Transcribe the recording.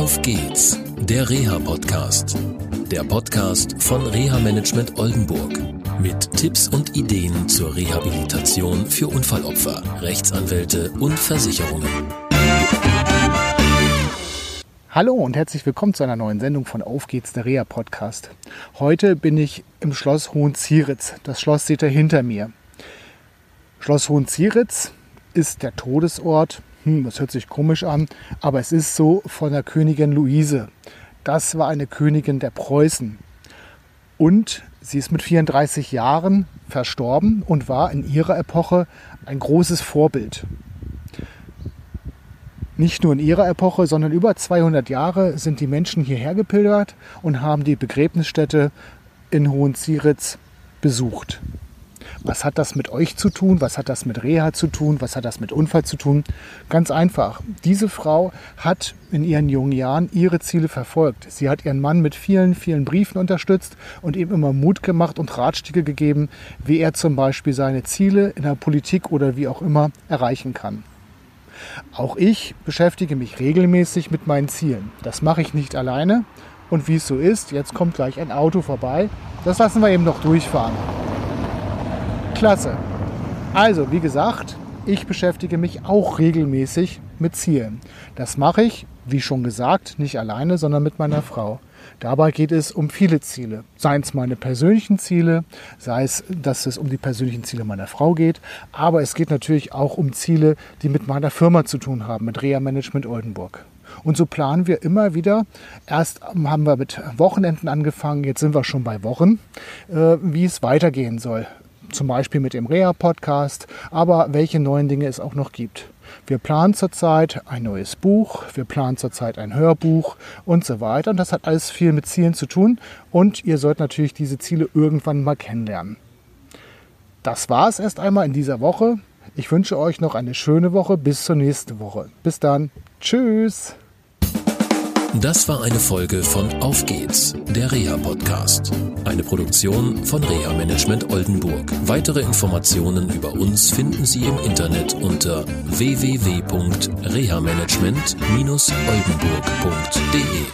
Auf geht's, der Reha-Podcast. Der Podcast von Reha-Management Oldenburg. Mit Tipps und Ideen zur Rehabilitation für Unfallopfer, Rechtsanwälte und Versicherungen. Hallo und herzlich willkommen zu einer neuen Sendung von Auf geht's, der Reha-Podcast. Heute bin ich im Schloss Hohenzieritz. Das Schloss seht ihr hinter mir. Schloss Hohenzieritz ist der Todesort hm, das hört sich komisch an, aber es ist so von der Königin Luise. Das war eine Königin der Preußen. Und sie ist mit 34 Jahren verstorben und war in ihrer Epoche ein großes Vorbild. Nicht nur in ihrer Epoche, sondern über 200 Jahre sind die Menschen hierher gepilgert und haben die Begräbnisstätte in Hohenzieritz besucht. Was hat das mit euch zu tun? Was hat das mit Reha zu tun? Was hat das mit Unfall zu tun? Ganz einfach. Diese Frau hat in ihren jungen Jahren ihre Ziele verfolgt. Sie hat ihren Mann mit vielen, vielen Briefen unterstützt und ihm immer Mut gemacht und Ratschläge gegeben, wie er zum Beispiel seine Ziele in der Politik oder wie auch immer erreichen kann. Auch ich beschäftige mich regelmäßig mit meinen Zielen. Das mache ich nicht alleine. Und wie es so ist, jetzt kommt gleich ein Auto vorbei. Das lassen wir eben noch durchfahren. Klasse. Also, wie gesagt, ich beschäftige mich auch regelmäßig mit Zielen. Das mache ich, wie schon gesagt, nicht alleine, sondern mit meiner Frau. Dabei geht es um viele Ziele. Seien es meine persönlichen Ziele, sei es, dass es um die persönlichen Ziele meiner Frau geht, aber es geht natürlich auch um Ziele, die mit meiner Firma zu tun haben, mit Rea Management Oldenburg. Und so planen wir immer wieder. Erst haben wir mit Wochenenden angefangen, jetzt sind wir schon bei Wochen, äh, wie es weitergehen soll zum Beispiel mit dem Reha-Podcast, aber welche neuen Dinge es auch noch gibt. Wir planen zurzeit ein neues Buch, wir planen zurzeit ein Hörbuch und so weiter. Und das hat alles viel mit Zielen zu tun. Und ihr sollt natürlich diese Ziele irgendwann mal kennenlernen. Das war es erst einmal in dieser Woche. Ich wünsche euch noch eine schöne Woche. Bis zur nächsten Woche. Bis dann. Tschüss. Das war eine Folge von Auf geht's, der Reha-Podcast. Eine Produktion von Reha Management Oldenburg. Weitere Informationen über uns finden Sie im Internet unter www.rehamanagement-oldenburg.de.